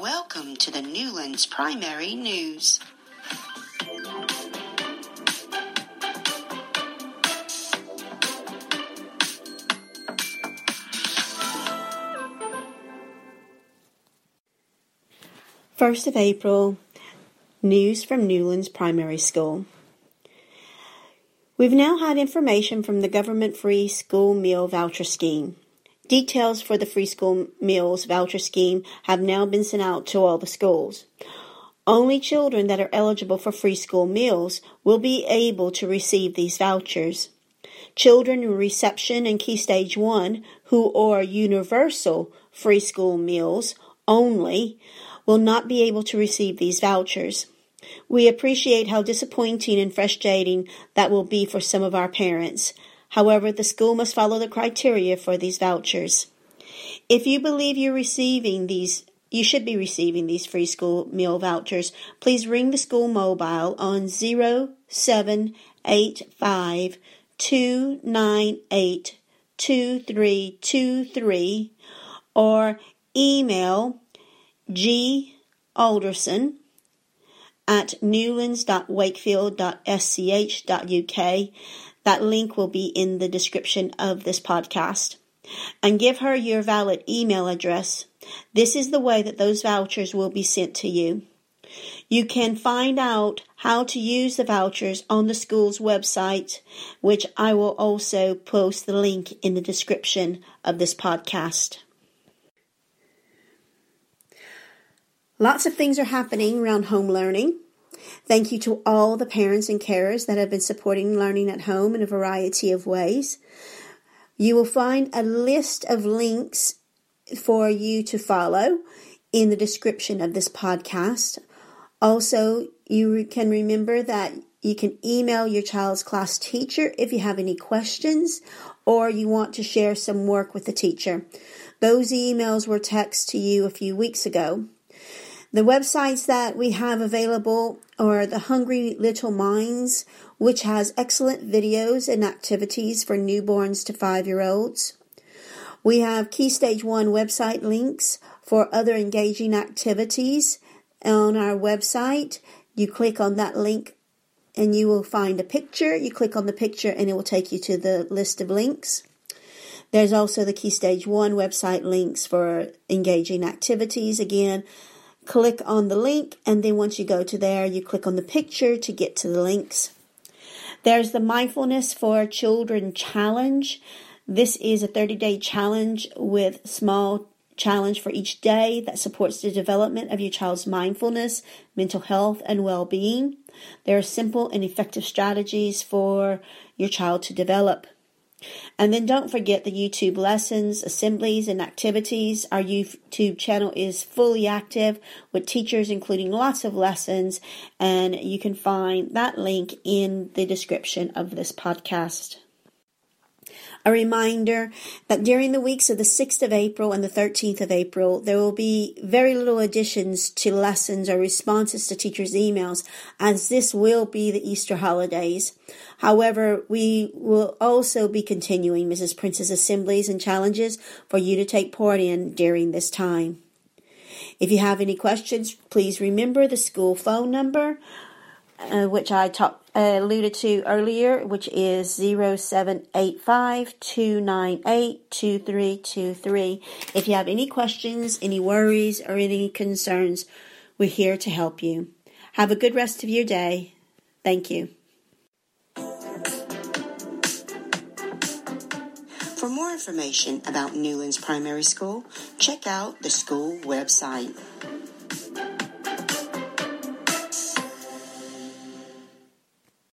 Welcome to the Newlands Primary News. First of April, news from Newlands Primary School. We've now had information from the government free school meal voucher scheme. Details for the free school meals voucher scheme have now been sent out to all the schools. Only children that are eligible for free school meals will be able to receive these vouchers. Children in reception and key stage one who are universal free school meals only will not be able to receive these vouchers. We appreciate how disappointing and frustrating that will be for some of our parents. However, the school must follow the criteria for these vouchers. If you believe you're receiving these you should be receiving these free school meal vouchers. Please ring the school mobile on 0785 298 2323 or email g alderson at newlands.wakefield.sch.uk. That link will be in the description of this podcast. And give her your valid email address. This is the way that those vouchers will be sent to you. You can find out how to use the vouchers on the school's website, which I will also post the link in the description of this podcast. Lots of things are happening around home learning. Thank you to all the parents and carers that have been supporting learning at home in a variety of ways. You will find a list of links for you to follow in the description of this podcast. Also, you can remember that you can email your child's class teacher if you have any questions or you want to share some work with the teacher. Those emails were texted to you a few weeks ago. The websites that we have available are the Hungry Little Minds, which has excellent videos and activities for newborns to five year olds. We have Key Stage 1 website links for other engaging activities on our website. You click on that link and you will find a picture. You click on the picture and it will take you to the list of links. There's also the Key Stage 1 website links for engaging activities. Again, click on the link, and then once you go to there, you click on the picture to get to the links. There's the Mindfulness for Children Challenge. This is a 30 day challenge with small challenge for each day that supports the development of your child's mindfulness, mental health, and well being. There are simple and effective strategies for your child to develop. And then don't forget the YouTube lessons, assemblies, and activities. Our YouTube channel is fully active with teachers including lots of lessons, and you can find that link in the description of this podcast. A reminder that during the weeks of the 6th of April and the 13th of April, there will be very little additions to lessons or responses to teachers' emails, as this will be the Easter holidays. However, we will also be continuing Mrs. Prince's assemblies and challenges for you to take part in during this time. If you have any questions, please remember the school phone number uh, which I talk, uh, alluded to earlier, which is 0785 298 2323. If you have any questions, any worries, or any concerns, we're here to help you. Have a good rest of your day. Thank you. For more information about Newlands Primary School, check out the school website.